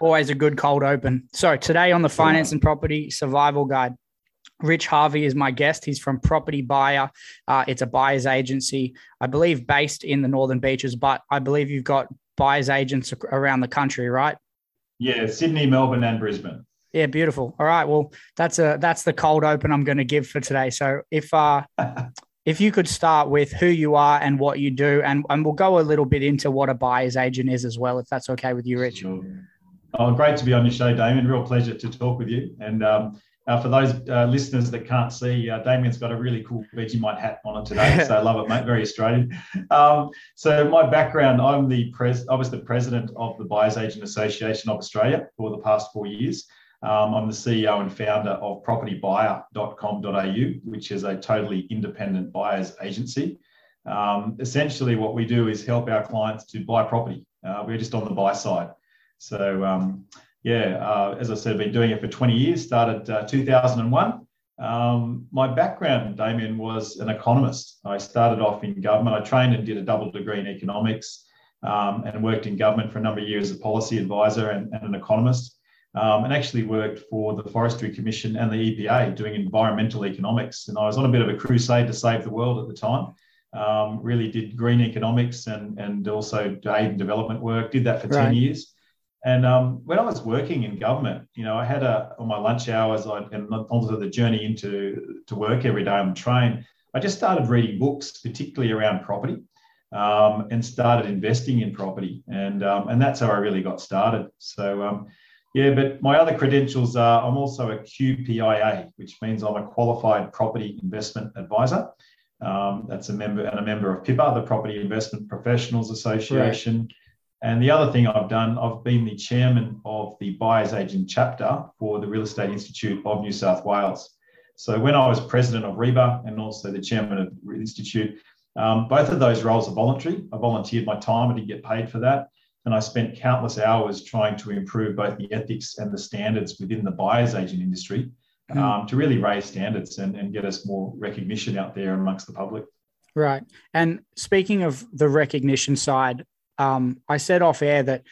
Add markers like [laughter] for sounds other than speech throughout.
Always a good cold open. So today on the Finance and Property Survival Guide, Rich Harvey is my guest. He's from Property Buyer. Uh, it's a buyer's agency, I believe, based in the Northern Beaches, but I believe you've got buyer's agents around the country, right? Yeah, Sydney, Melbourne, and Brisbane. Yeah, beautiful. All right. Well, that's a that's the cold open I'm going to give for today. So if uh [laughs] if you could start with who you are and what you do, and, and we'll go a little bit into what a buyer's agent is as well, if that's okay with you, Rich. Sure. Oh, great to be on your show, Damien. Real pleasure to talk with you. And um, uh, for those uh, listeners that can't see, uh, Damien's got a really cool Vegemite hat on it today, so I love it, mate. Very Australian. Um, so my background, I'm the pres- I was the president of the Buyers Agent Association of Australia for the past four years. Um, I'm the CEO and founder of propertybuyer.com.au, which is a totally independent buyers agency. Um, essentially, what we do is help our clients to buy property. Uh, we're just on the buy side. So, um, yeah, uh, as I said, I've been doing it for 20 years, started uh, 2001. Um, my background, Damien, was an economist. I started off in government. I trained and did a double degree in economics um, and worked in government for a number of years as a policy advisor and, and an economist um, and actually worked for the Forestry Commission and the EPA doing environmental economics. And I was on a bit of a crusade to save the world at the time. Um, really did green economics and, and also aid and development work, did that for right. 10 years. And um, when I was working in government, you know, I had a, on my lunch hours I, and onto the journey into to work every day on the train, I just started reading books, particularly around property. Um, and started investing in property, and um, and that's how I really got started. So um, yeah, but my other credentials are I'm also a QPIA, which means I'm a qualified property investment advisor. Um, that's a member and a member of PIPA, the Property Investment Professionals Association. Right. And the other thing I've done, I've been the chairman of the buyer's agent chapter for the Real Estate Institute of New South Wales. So when I was president of REBA and also the chairman of the Institute, um, both of those roles are voluntary. I volunteered my time, I didn't get paid for that. And I spent countless hours trying to improve both the ethics and the standards within the buyer's agent industry mm. um, to really raise standards and, and get us more recognition out there amongst the public. Right. And speaking of the recognition side, um, I said off air that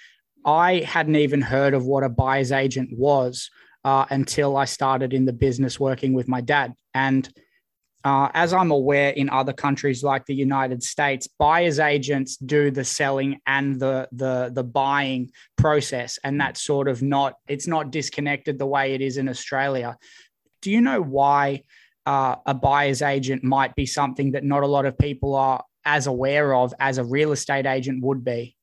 I hadn't even heard of what a buyer's agent was uh, until I started in the business working with my dad. And uh, as I'm aware, in other countries like the United States, buyers agents do the selling and the the the buying process, and that's sort of not it's not disconnected the way it is in Australia. Do you know why uh, a buyer's agent might be something that not a lot of people are as aware of as a real estate agent would be?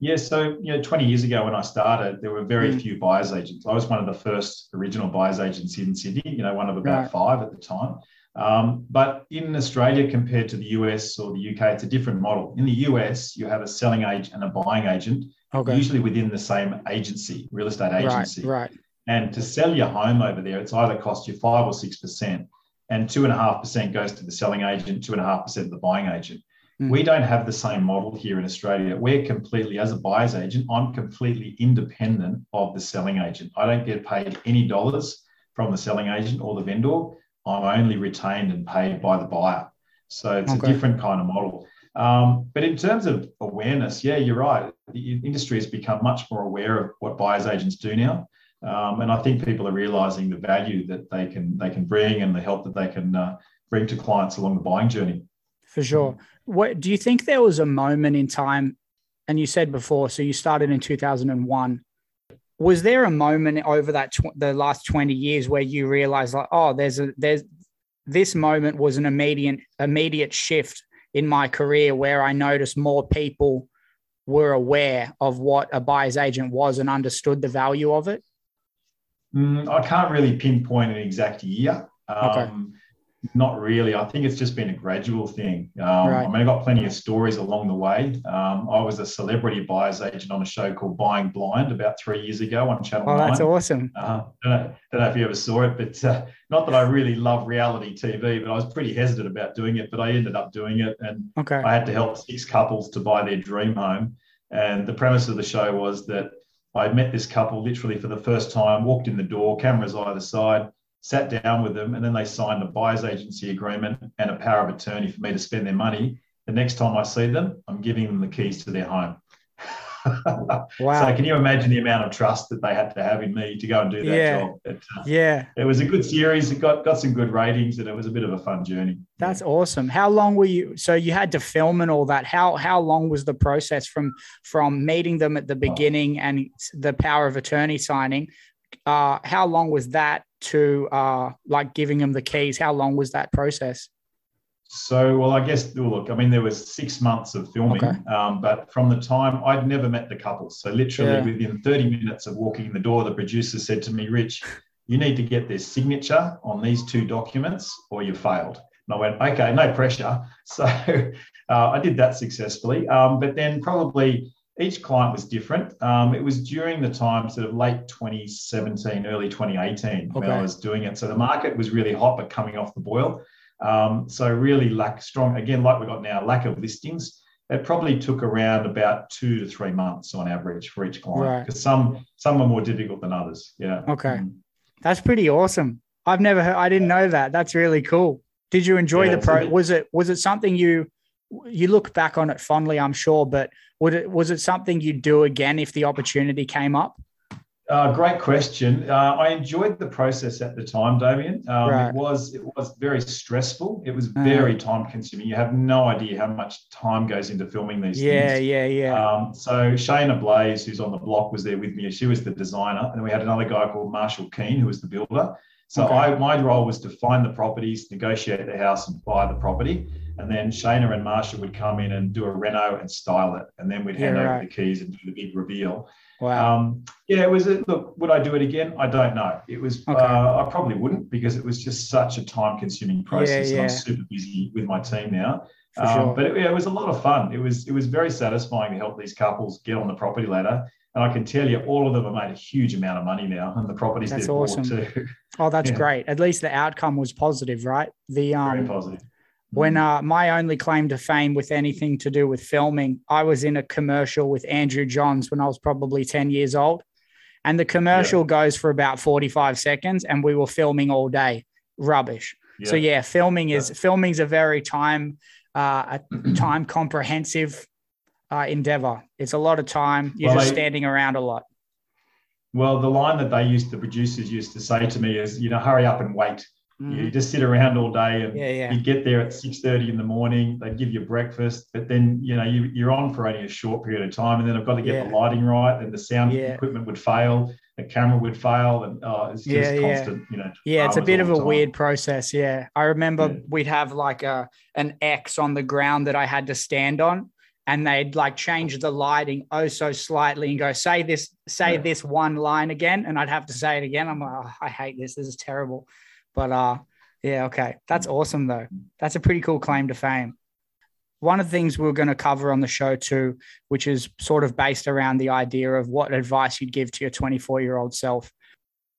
Yeah, so you know, 20 years ago when I started, there were very mm. few buyers agents. I was one of the first original buyers agents in Sydney, you know, one of about right. five at the time. Um, but in Australia, compared to the US or the UK, it's a different model. In the US, you have a selling agent and a buying agent, okay. usually within the same agency, real estate agency. Right, right. And to sell your home over there, it's either cost you five or six percent, and two and a half percent goes to the selling agent, two and a half percent to the buying agent. Mm. We don't have the same model here in Australia. We're completely, as a buyer's agent, I'm completely independent of the selling agent. I don't get paid any dollars from the selling agent or the vendor. I'm only retained and paid by the buyer. So it's okay. a different kind of model. Um, but in terms of awareness, yeah, you're right. The industry has become much more aware of what buyers agents do now. Um, and I think people are realizing the value that they can they can bring and the help that they can uh, bring to clients along the buying journey. For sure. What do you think there was a moment in time and you said before so you started in 2001 was there a moment over that tw- the last 20 years where you realized like oh there's a there's this moment was an immediate immediate shift in my career where i noticed more people were aware of what a buyer's agent was and understood the value of it mm, i can't really pinpoint an exact year um, okay not really. I think it's just been a gradual thing. Um, right. I mean, I got plenty of stories along the way. Um, I was a celebrity buyer's agent on a show called Buying Blind about three years ago on Channel oh, 9. that's awesome. Uh, don't, know, don't know if you ever saw it, but uh, not that I really love reality TV, but I was pretty hesitant about doing it. But I ended up doing it, and okay. I had to help six couples to buy their dream home. And the premise of the show was that I met this couple literally for the first time, walked in the door, cameras either side sat down with them, and then they signed a buyer's agency agreement and a power of attorney for me to spend their money. The next time I see them, I'm giving them the keys to their home. [laughs] [laughs] wow. So can you imagine the amount of trust that they had to have in me to go and do that yeah. job? It, uh, yeah. It was a good series. It got, got some good ratings and it was a bit of a fun journey. That's yeah. awesome. How long were you so you had to film and all that? How how long was the process from from meeting them at the oh. beginning oh. and the power of attorney signing? Uh, how long was that to uh, like giving them the keys? How long was that process? So, well, I guess, look, I mean, there was six months of filming, okay. um, but from the time I'd never met the couple. So, literally yeah. within 30 minutes of walking in the door, the producer said to me, Rich, you need to get their signature on these two documents or you failed. And I went, okay, no pressure. [laughs] So, uh, I did that successfully. Um, but then, probably each client was different. Um, it was during the time, sort of late 2017, early 2018, okay. when I was doing it. So, the market was really hot, but coming off the boil. Um, so really lack strong, again, like we've got now, lack of listings. It probably took around about two to three months on average for each client because right. some some are more difficult than others. Yeah. Okay. Mm. That's pretty awesome. I've never heard, I didn't know that. That's really cool. Did you enjoy yeah, the pro? Was it was it something you you look back on it fondly, I'm sure, but would it was it something you'd do again if the opportunity came up? Uh, great question. Uh, I enjoyed the process at the time, Damien. Um, right. It was it was very stressful. It was uh-huh. very uh, time consuming. You have no idea how much time goes into filming these yeah, things. Yeah, yeah, yeah. Um, so Shaynna Blaze, who's on the block, was there with me. She was the designer, and we had another guy called Marshall Keane, who was the builder. So okay. I, my role was to find the properties, negotiate the house, and buy the property. And then Shaynna and Marshall would come in and do a reno and style it, and then we'd hand yeah, over right. the keys and do the big reveal. Wow. Um, yeah, it was. A, look, would I do it again? I don't know. It was. Okay. Uh, I probably wouldn't because it was just such a time-consuming process, yeah, yeah. and I'm super busy with my team now. Um, sure. But it, yeah, it was a lot of fun. It was. It was very satisfying to help these couples get on the property ladder. And I can tell you, all of them have made a huge amount of money now, and the properties that's they've awesome. bought too. [laughs] Oh, that's yeah. great. At least the outcome was positive, right? The um, very positive when mm. uh, my only claim to fame with anything to do with filming, I was in a commercial with Andrew Johns when I was probably 10 years old. And the commercial yeah. goes for about 45 seconds, and we were filming all day. Rubbish. Yeah. So yeah, filming is filming's a very time uh, a [clears throat] time comprehensive uh, endeavor. It's a lot of time. You're well, just standing around a lot. Well, the line that they used, the producers used to say to me is, you know, hurry up and wait. Mm. You just sit around all day and yeah, yeah. you get there at 6.30 in the morning, they give you breakfast, but then, you know, you, you're on for only a short period of time and then I've got to get yeah. the lighting right and the sound equipment would fail, the camera would fail and oh, it's just yeah, constant, you know. Yeah, it's a bit of a time. weird process. Yeah. I remember we'd have like a an X on the ground that I had to stand on and they'd like change the lighting oh so slightly and go say this say yeah. this one line again and i'd have to say it again i'm like oh, i hate this this is terrible but uh, yeah, okay. That's mm. awesome though. That's a pretty cool claim to fame. One of the things we are going to cover on the show too, which is sort of based around the idea of what advice you'd give to your 24 year old self.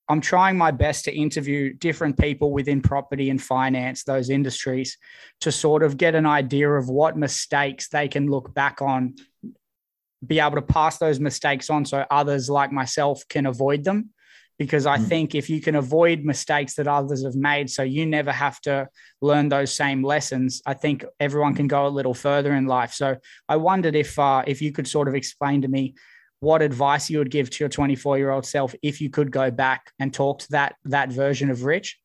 I'm trying my best to interview different people within property and finance, those industries, to sort of get an idea of what mistakes they can look back on, be able to pass those mistakes on so others like myself can avoid them because I mm. think if you can avoid mistakes that others have made, so you never have to learn those same lessons, I think everyone can go a little further in life. So I wondered if uh, if you could sort of explain to me what advice you would give to your 24 year old self if you could go back and talk to that that version of Rich.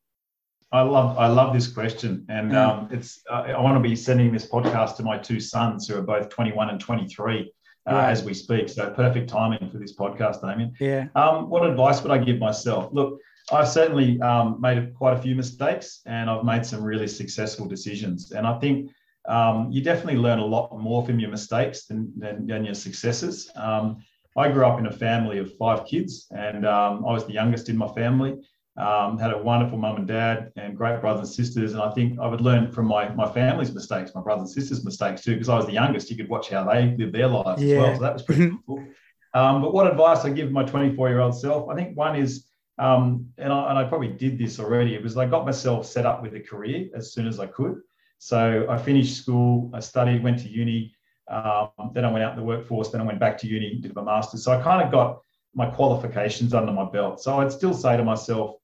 I love I love this question, and mm. um, it's uh, I want to be sending this podcast to my two sons who are both 21 and 23 uh, as we speak. So perfect timing for this podcast, Damien. Yeah. Um, what advice would I give myself? Look, I've certainly um, made quite a few mistakes, and I've made some really successful decisions. And I think um, you definitely learn a lot more from your mistakes than, than, than your successes. Um, I grew up in a family of five kids, and um, I was the youngest in my family. Um, had a wonderful mum and dad and great brothers and sisters. And I think I would learn from my, my family's mistakes, my brothers and sisters' mistakes too, because I was the youngest. You could watch how they live their lives yeah. as well. So that was pretty [laughs] cool. Um, but what advice I give my 24 year old self? I think one is, um, and, I, and I probably did this already, it was I got myself set up with a career as soon as I could. So I finished school, I studied, went to uni. Um, then I went out in the workforce. Then I went back to uni, did my master's. So I kind of got my qualifications under my belt. So I'd still say to myself,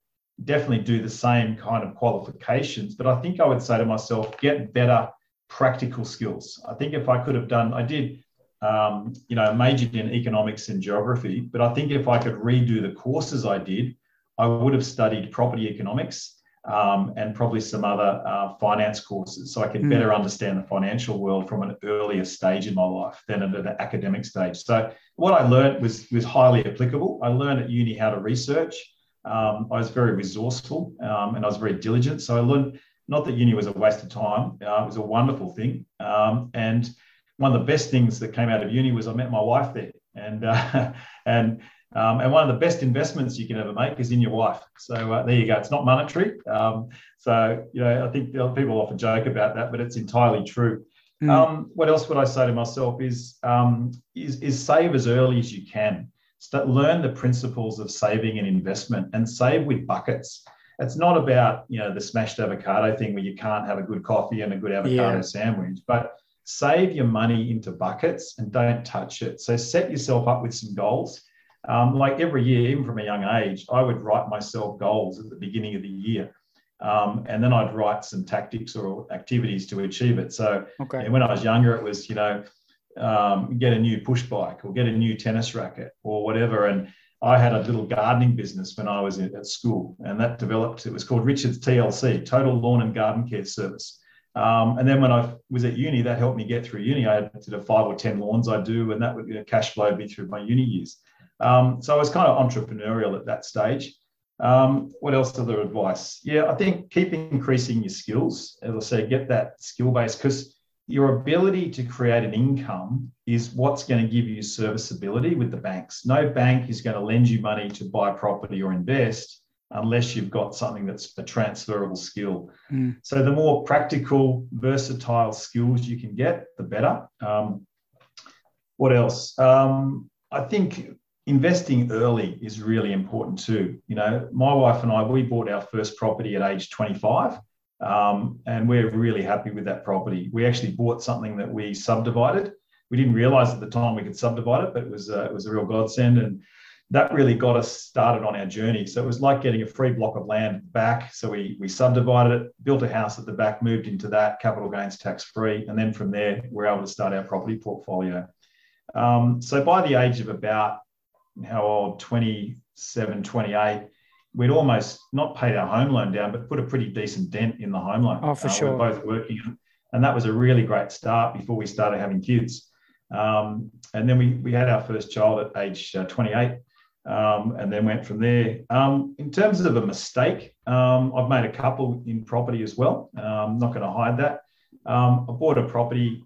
definitely do the same kind of qualifications. But I think I would say to myself, get better practical skills. I think if I could have done, I did um, you know, majored in economics and geography, but I think if I could redo the courses I did, I would have studied property economics um, and probably some other uh, finance courses so I could mm. better understand the financial world from an earlier stage in my life than at an academic stage. So what I learned was, was highly applicable. I learned at uni how to research. Um, I was very resourceful um, and I was very diligent. So I learned not that uni was a waste of time. Uh, it was a wonderful thing. Um, and one of the best things that came out of uni was I met my wife there. And, uh, [laughs] and um, and one of the best investments you can ever make is in your wife. So uh, there you go. It's not monetary. Um, so, you know, I think people often joke about that, but it's entirely true. Mm. Um, what else would I say to myself is, um, is, is save as early as you can. Start, learn the principles of saving and investment and save with buckets. It's not about, you know, the smashed avocado thing where you can't have a good coffee and a good avocado yeah. sandwich, but save your money into buckets and don't touch it. So set yourself up with some goals um, like every year, even from a young age, I would write myself goals at the beginning of the year. Um, and then I'd write some tactics or activities to achieve it. So okay. when I was younger, it was, you know, um, get a new push bike or get a new tennis racket or whatever. And I had a little gardening business when I was at school, and that developed. It was called Richard's TLC, Total Lawn and Garden Care Service. Um, and then when I was at uni, that helped me get through uni. I had to five or ten lawns I do, and that would you know, cash flow me through my uni years. Um, so I was kind of entrepreneurial at that stage. Um, what else other advice? Yeah, I think keep increasing your skills. As I say, get that skill base because your ability to create an income is what's going to give you serviceability with the banks. No bank is going to lend you money to buy property or invest unless you've got something that's a transferable skill. Mm. So the more practical, versatile skills you can get, the better. Um, what else? Um, I think investing early is really important too. You know, my wife and I, we bought our first property at age 25. Um, and we're really happy with that property. We actually bought something that we subdivided. We didn't realize at the time we could subdivide it, but it was uh, it was a real godsend, and that really got us started on our journey. So it was like getting a free block of land back. So we we subdivided it, built a house at the back, moved into that, capital gains tax free, and then from there we're able to start our property portfolio. Um, so by the age of about how old, 27, 28, we'd almost not paid our home loan down, but put a pretty decent dent in the home loan. Oh, for uh, sure. We're both working. And that was a really great start before we started having kids. Um, and then we, we had our first child at age uh, 28 um, and then went from there. Um, in terms of a mistake, um, I've made a couple in property as well. I'm um, not going to hide that. Um, I bought a property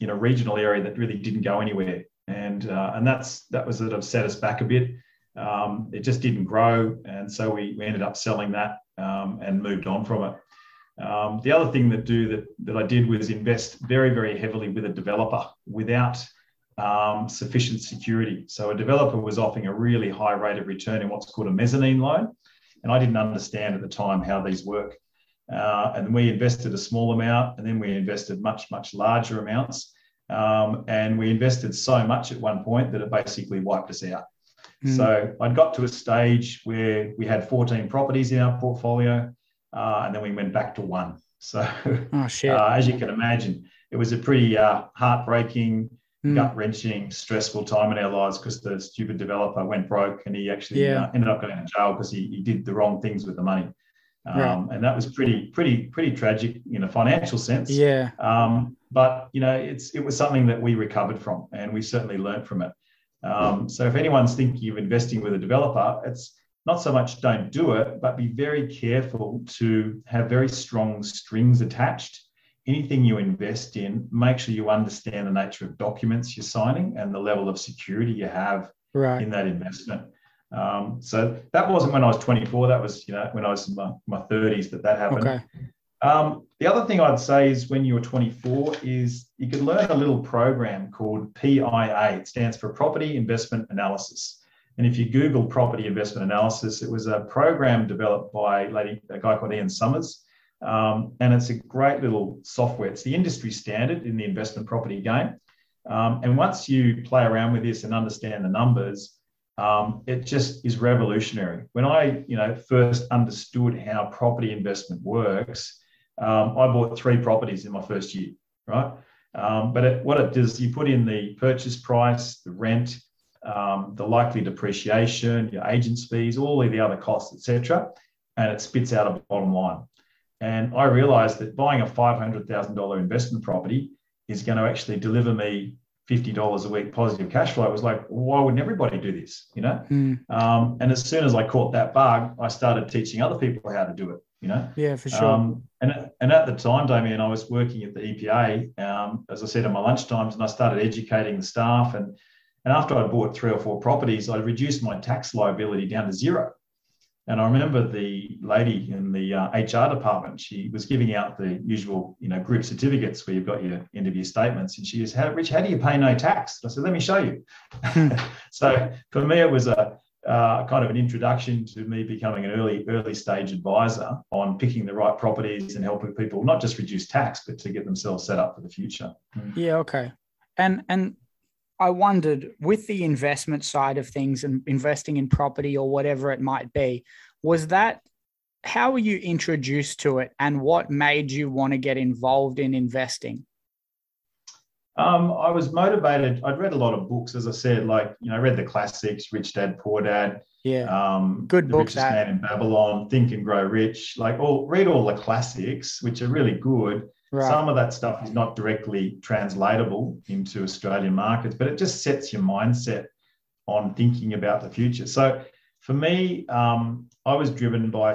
in a regional area that really didn't go anywhere and uh, and that's that was sort of set us back a bit. Um, it just didn't grow, and so we, we ended up selling that um, and moved on from it. Um, the other thing that do that that I did was invest very very heavily with a developer without um, sufficient security. So a developer was offering a really high rate of return in what's called a mezzanine loan, and I didn't understand at the time how these work. Uh, and we invested a small amount, and then we invested much much larger amounts. Um, and we invested so much at one point that it basically wiped us out. Mm. So I'd got to a stage where we had 14 properties in our portfolio, uh, and then we went back to one. [laughs] So, oh, uh, as you can imagine, it was a pretty uh, heartbreaking, mm. gut wrenching, stressful time in our lives because the stupid developer went broke and he actually yeah. Uh, ended up going to jail because he, he did the wrong things with the money. Um, right. And that was pretty, pretty, pretty tragic in a financial sense. Yeah. Um, but you know, it's it was something that we recovered from, and we certainly learned from it. Um, so if anyone's thinking of investing with a developer, it's not so much don't do it, but be very careful to have very strong strings attached. Anything you invest in, make sure you understand the nature of documents you're signing and the level of security you have right. in that investment. Um, so that wasn't when I was 24. That was, you know, when I was in my, my 30s that that happened. Okay. Um, the other thing I'd say is when you're 24 is you can learn a little program called PIA. It stands for Property Investment Analysis. And if you Google property investment analysis, it was a program developed by lady, a guy called Ian Summers. Um, and it's a great little software. It's the industry standard in the investment property game. Um, and once you play around with this and understand the numbers, um, it just is revolutionary. When I, you know, first understood how property investment works, um, I bought three properties in my first year, right? Um, but it, what it does, you put in the purchase price, the rent, um, the likely depreciation, your agent's fees, all of the other costs, etc., and it spits out a bottom line. And I realized that buying a $500,000 investment property is going to actually deliver me $50 a week positive cash flow. I was like, why wouldn't everybody do this? You know? Mm. Um, and as soon as I caught that bug, I started teaching other people how to do it, you know? Yeah, for sure. Um, and, and at the time, Damien, I was working at the EPA, um, as I said, in my lunch times, and I started educating the staff. And, and after I bought three or four properties, I reduced my tax liability down to zero. And I remember the lady in the uh, HR department, she was giving out the usual, you know, group certificates where you've got your interview statements. And she goes, how, Rich, how do you pay no tax? I said, let me show you. [laughs] So for me, it was a uh, kind of an introduction to me becoming an early, early stage advisor on picking the right properties and helping people not just reduce tax, but to get themselves set up for the future. Yeah. Okay. And, and I wondered with the investment side of things and investing in property or whatever it might be, was that how were you introduced to it and what made you want to get involved in investing? Um, I was motivated. I'd read a lot of books, as I said, like, you know, I read the classics, Rich Dad, Poor Dad. Yeah. Um, Good the book. Richest that. Man in Babylon, Think and Grow Rich. Like, all read all the classics, which are really good. Right. Some of that stuff is not directly translatable into Australian markets, but it just sets your mindset on thinking about the future. So for me, um, I was driven by,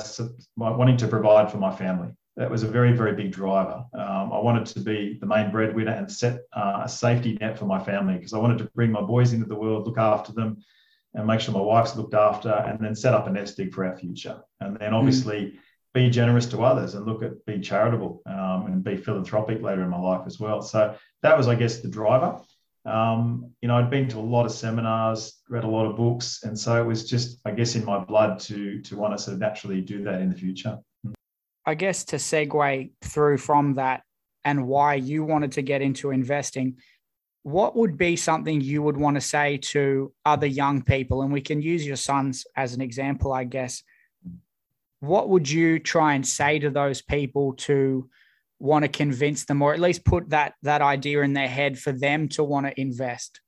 by, wanting to provide for my family. That was a very, very big driver. Um, I wanted to be the main breadwinner and set uh, a safety net for my family because I wanted to bring my boys into the world, look after them, and make sure my wife's looked after, and then set up a nest egg for our future. And then obviously, mm be generous to others and look at be charitable um, and be philanthropic later in my life as well. So that was, I guess, the driver. Um, you know, I'd been to a lot of seminars, read a lot of books, and so it was just, I guess, in my blood to to want to sort of naturally do that in the future. I guess to segue through from that and why you wanted to get into investing, what would be something you would want to say to other young people? And we can use your sons as an example, I guess. What would you try and say to those people to want to convince them or at least put that that idea in their head for them to want to invest?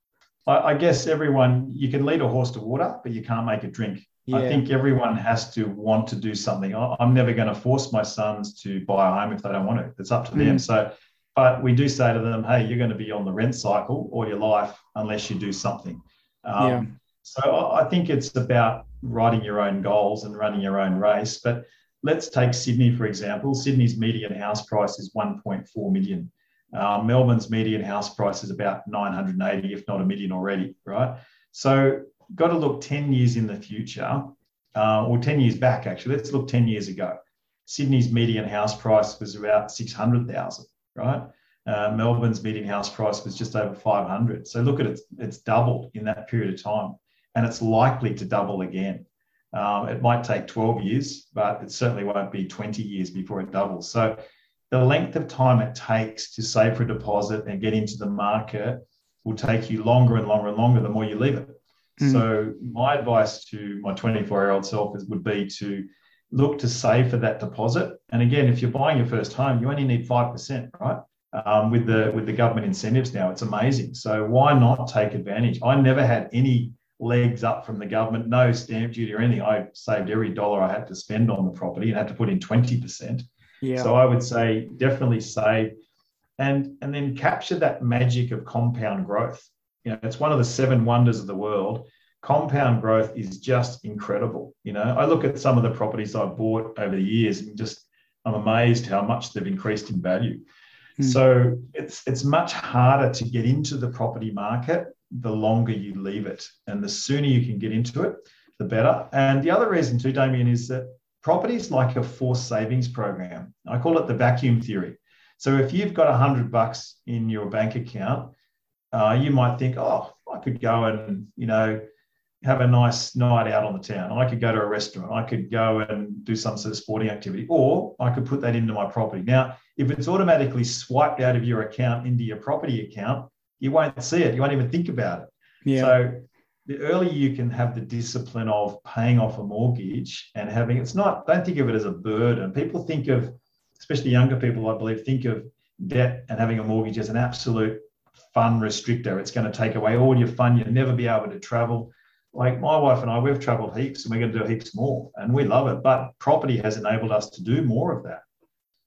I, guess everyone you can lead a horse to water but you can't make it drink yeah. I think everyone has to want to do something. I'm never going to force my sons to buy a home if they don't want to. It's up to mm. them. So, but we do say to them, hey, you're going to be on the rent cycle all your life unless you do something. Um, yeah. So I think it's about writing your own goals and running your own race. But let's take Sydney, for example. Sydney's median house price is 1.4 million. Uh, Melbourne's median house price is about 980, if not a million already, right? So, got to look 10 years in the future, uh, or 10 years back, actually. Let's look 10 years ago. Sydney's median house price was about 600,000, right? Uh, Melbourne's median house price was just over 500. So, look at it, it's doubled in that period of time and it's likely to double again. Um, it might take 12 years, but it certainly won't be 20 years before it doubles. So the length of time it takes to save for a deposit and get into the market will take you longer and longer and longer the more you leave it. Mm. So my advice to my 24 year old self is, would be to look to save for that deposit. And again, if you're buying your first home, you only need 5%, right? Um, with the with the government incentives now, it's amazing. So why not take advantage? I never had any legs up from the government, no stamp duty or anything. I saved every dollar I had to spend on the property and had to put in 20%. Yeah. So I would say definitely save and, and then capture that magic of compound growth. You know, it's one of the seven wonders of the world. Compound growth is just incredible. You know, I look at some of the properties I've bought over the years and just I'm amazed how much they've increased in value. Hmm. So it's it's much harder to get into the property market the longer you leave it. And the sooner you can get into it, the better. And the other reason, too, Damien, is that property is like a forced savings program. I call it the vacuum theory. So if you've got a hundred bucks in your bank account, uh, you might think, oh, I could go and you know have a nice night out on the town. I could go to a restaurant. I could go and do some sort of sporting activity, or I could put that into my property. Now, if it's automatically swiped out of your account into your property account, you won't see it. You won't even think about it. Yeah. So the earlier you can have the discipline of paying off a mortgage and having it's not don't think of it as a burden. People think of, especially younger people, I believe, think of debt and having a mortgage as an absolute fun restrictor. It's going to take away all your fun. You'll never be able to travel. Like my wife and I, we've traveled heaps and we're going to do heaps more and we love it. But property has enabled us to do more of that.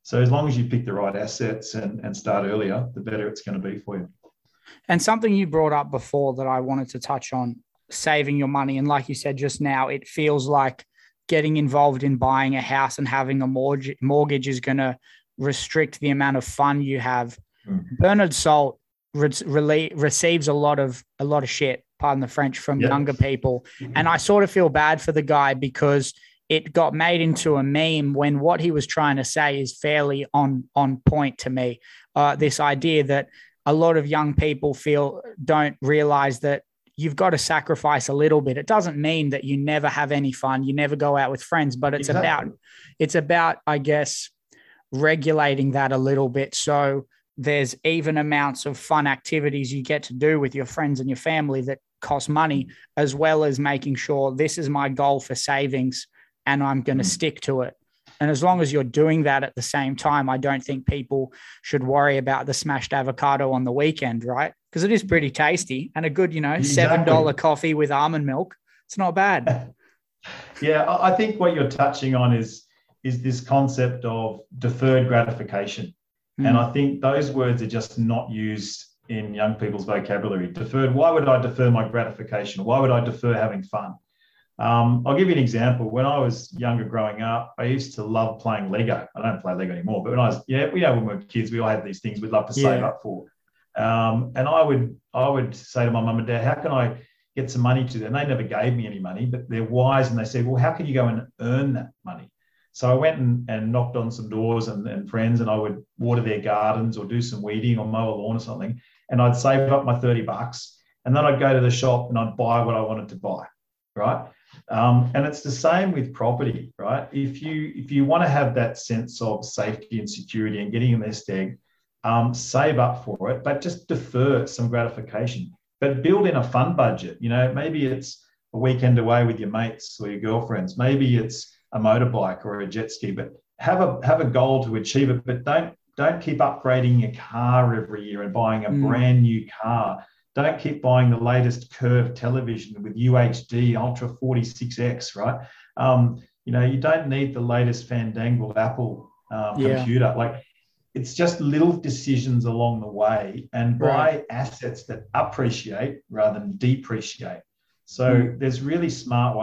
So as long as you pick the right assets and, and start earlier, the better it's going to be for you. And something you brought up before that I wanted to touch on saving your money. And like you said just now, it feels like getting involved in buying a house and having a mortgage, mortgage is going to restrict the amount of fun you have. Mm-hmm. Bernard Salt re- receives a lot of a lot of shit, pardon the French, from yes. younger people, mm-hmm. and I sort of feel bad for the guy because it got made into a meme when what he was trying to say is fairly on on point to me. Uh, this idea that a lot of young people feel don't realize that you've got to sacrifice a little bit. It doesn't mean that you never have any fun, you never go out with friends, but it's exactly. about it's about I guess regulating that a little bit so there's even amounts of fun activities you get to do with your friends and your family that cost money as well as making sure this is my goal for savings and I'm going to mm. stick to it. And as long as you're doing that at the same time, I don't think people should worry about the smashed avocado on the weekend, right? Because it is pretty tasty and a good, you know, $7 coffee with almond milk. It's not bad. [laughs] yeah, I think what you're touching on is is this concept of deferred gratification. Mm. And I think those words are just not used in young people's vocabulary. Deferred, why would I defer my gratification? Why would I defer having fun? Um, I'll give you an example. When I was younger growing up, I used to love playing Lego. I don't play Lego anymore, but when I was, yeah, we know when we were kids, we all had these things we'd love to save yeah. up for. Um, and I would, I would say to my mum and dad, how can I get some money to them? And they never gave me any money, but they're wise and they said, well, how can you go and earn that money? So I went and, and knocked on some doors and, and friends, and I would water their gardens or do some weeding or mow a lawn or something. And I'd save up my 30 bucks. And then I'd go to the shop and I'd buy what I wanted to buy. Right. Um, and it's the same with property, right? If you if you want to have that sense of safety and security and getting a nest egg, um, save up for it, but just defer some gratification. But build in a fun budget. You know, maybe it's a weekend away with your mates or your girlfriends. Maybe it's a motorbike or a jet ski, but have a have a goal to achieve it. But don't don't keep upgrading your car every year and buying a mm. brand new car. Don't keep buying the latest curved television with UHD Ultra 46X, right? Um, you know, you don't need the latest fandangled Apple um, yeah. computer. Like, it's just little decisions along the way and buy right. assets that appreciate rather than depreciate. So mm. there's really smart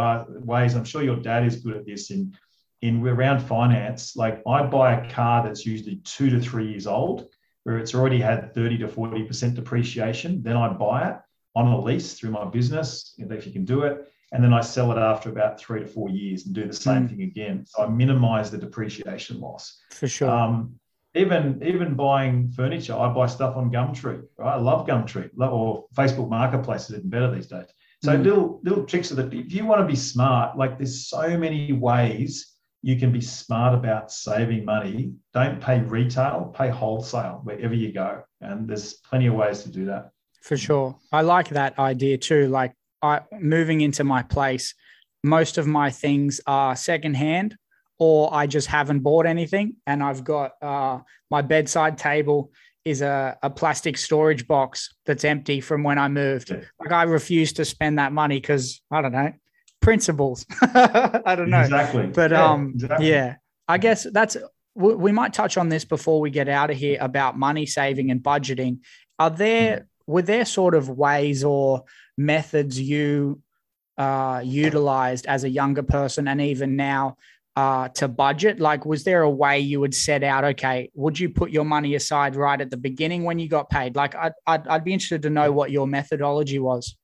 ways. I'm sure your dad is good at this in in around finance. Like I buy a car that's usually two to three years old, where it's already had 30 to 40 percent depreciation. Then I buy it on a lease through my business, if you can do it, and then I sell it after about three to four years and do the same mm. thing again. So I minimize the depreciation loss. For sure. Um, even even buying furniture, I buy stuff on Gumtree. Right? I love Gumtree, or Facebook Marketplace is even better these days. So mm. little little tricks of that. If you want to be smart, like there's so many ways you can be smart about saving money. Don't pay retail, pay wholesale wherever you go. And there's plenty of ways to do that. For sure. I like that idea too. Like I moving into my place, most of my things are secondhand or I just haven't bought anything. And I've got uh, my bedside table is a, a plastic storage box that's empty from when I moved. Like I refuse to spend that money because I don't know principles. [laughs] I don't know exactly, but yeah, um, exactly. yeah, I guess that's we, we might touch on this before we get out of here about money saving and budgeting. Are there were there sort of ways or methods you uh, utilized as a younger person and even now uh, to budget? Like, was there a way you would set out? Okay, would you put your money aside right at the beginning when you got paid? Like, I'd, I'd, I'd be interested to know what your methodology was.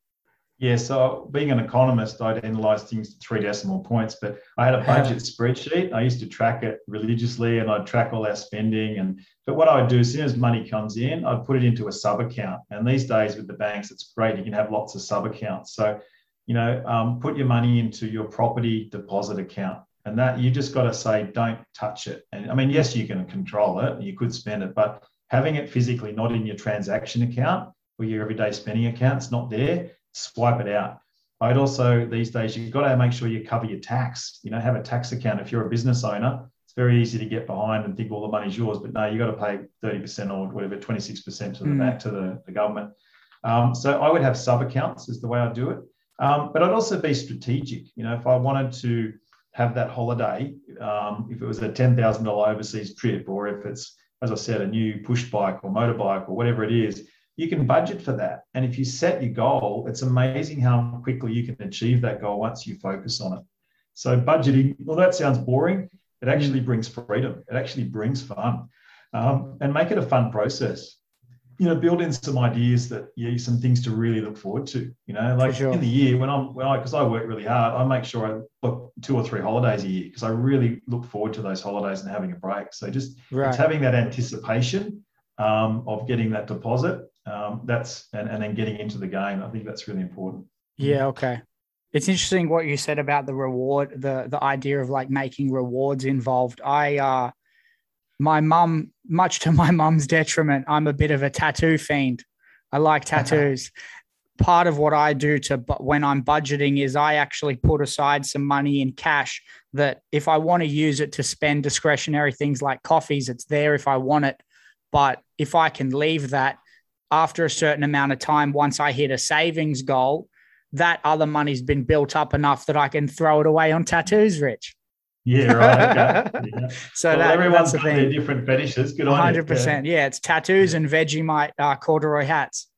Yeah, so being an economist, I'd analyze things to three decimal points, but I had a budget spreadsheet. I used to track it religiously and I'd track all our spending. And but what I would do as soon as money comes in, I'd put it into a sub account. And these days with the banks, it's great. You can have lots of sub accounts. So, you know, um, put your money into your property deposit account and that you just got to say don't touch it and i mean yes you can control it you could spend it but having it physically not in your transaction account or your everyday spending accounts not there swipe it out i'd also these days you've got to make sure you cover your tax you know have a tax account if you're a business owner it's very easy to get behind and think all the money's yours, but no, you've got to pay 30% or whatever, 26% to the mm. back to the, the government. Um, so I would have sub accounts is the way I do it. Um, but I'd also be strategic. You know, if I wanted to have that holiday, um, if it was a $10,000 overseas trip, or if it's, as I said, a new push bike or motorbike or whatever it is, you can budget for that. And if you set your goal, it's amazing how quickly you can achieve that goal once you focus on it. So budgeting, well, that sounds boring. It actually brings freedom. It actually brings fun, um, and make it a fun process. You know, build in some ideas that yeah, some things to really look forward to. You know, like sure. in the year when I'm when I because I work really hard, I make sure I book two or three holidays a year because I really look forward to those holidays and having a break. So just right. it's having that anticipation um, of getting that deposit. Um, that's and, and then getting into the game. I think that's really important. Yeah. Okay it's interesting what you said about the reward, the the idea of like making rewards involved. I uh my mum, much to [laughs] my mum's detriment, I'm a bit of a tattoo fiend. I like [laughs] tattoos. Part of what I do to but when I'm budgeting is I actually put aside some money in cash that if I want to use it to spend discretionary things like coffees, it's there if I want it. But if I can leave that after a certain amount of time, once I hit a savings goal, that other money's been built up enough that I can throw it away on tattoos, Rich. Yeah, right. Okay. Yeah. [laughs] so well, that, everyone's got their different fetishes. Good on 100%. Yeah. yeah. it's tattoos and Vegemite uh, corduroy hats.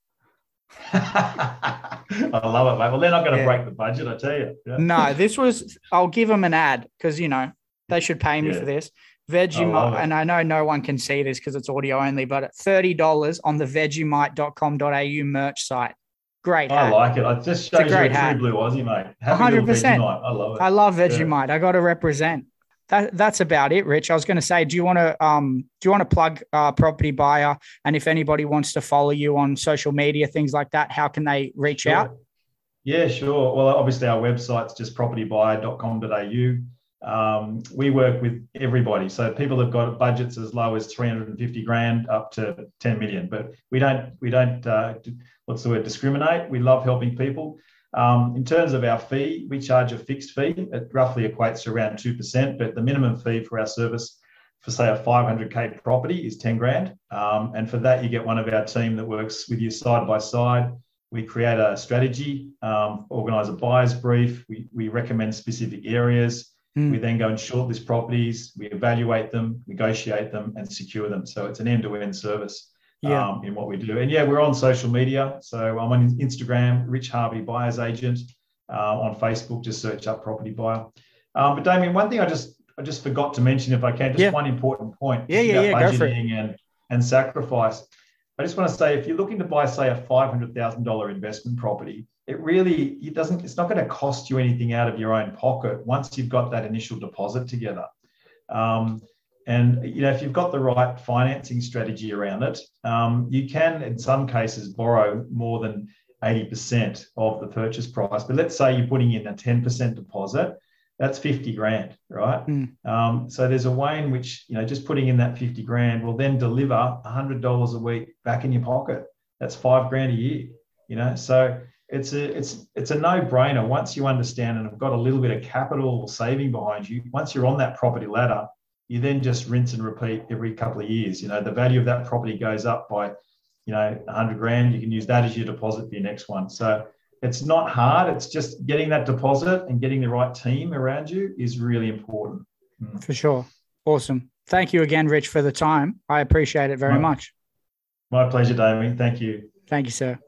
[laughs] I love it, mate. Well, they're not going to yeah. break the budget, I tell you. Yeah. No, this was, I'll give them an ad because, you know, they should pay me for this. Vegemite, I and I know no one can see this because it's audio only, but at $30 on the vegemite.com.au merch site. Great. I like it. I just shows you a true blue Aussie, mate. Hundred percent. I love it. I love Vegemite. Yeah. I got to represent. That, that's about it, Rich. I was going to say, do you want to um, do you want to plug uh, Property Buyer? And if anybody wants to follow you on social media, things like that, how can they reach sure. out? Yeah, sure. Well, obviously our website's just propertybuyer.com.au. Um, we work with everybody. So people have got budgets as low as 350 grand up to 10 million, but we don't, we don't, uh, what's the word, discriminate. We love helping people. Um, in terms of our fee, we charge a fixed fee. It roughly equates to around 2%, but the minimum fee for our service for say a 500k property is 10 grand. Um, and for that, you get one of our team that works with you side by side. We create a strategy, um, organize a buyer's brief. We, we recommend specific areas. Mm. We then go and short shortlist properties, we evaluate them, negotiate them, and secure them. So it's an end to end service yeah. um, in what we do. And yeah, we're on social media. So I'm on Instagram, Rich Harvey Buyers Agent. Uh, on Facebook, just search up Property Buyer. Um, but Damien, one thing I just I just forgot to mention, if I can, just yeah. one important point. Yeah, yeah, yeah. Budgeting and and sacrifice. I just want to say, if you're looking to buy, say, a five hundred thousand dollar investment property, it really it doesn't it's not going to cost you anything out of your own pocket once you've got that initial deposit together. Um, and you know if you've got the right financing strategy around it um, you can in some cases borrow more than 80% of the purchase price. But let's say you're putting in a 10% deposit that's 50 grand right? Mm. um, so there's a way in which you know just putting in that 50 grand will then deliver $100 a week back in your pocket. That's five grand a year you know? So it's a it's it's a no-brainer. Once you understand and have got a little bit of capital or saving behind you once you're on that property ladder you then just rinse and repeat every couple of years. You know the value of that property goes up by you know 100 grand. You can use that as your deposit for your next one. So it's not hard. It's just getting that deposit and getting the right team around you is really important. Mm. for sure. Awesome. Thank you again rich for the time. I appreciate it very my, much. My pleasure damien. Thank you. Thank you sir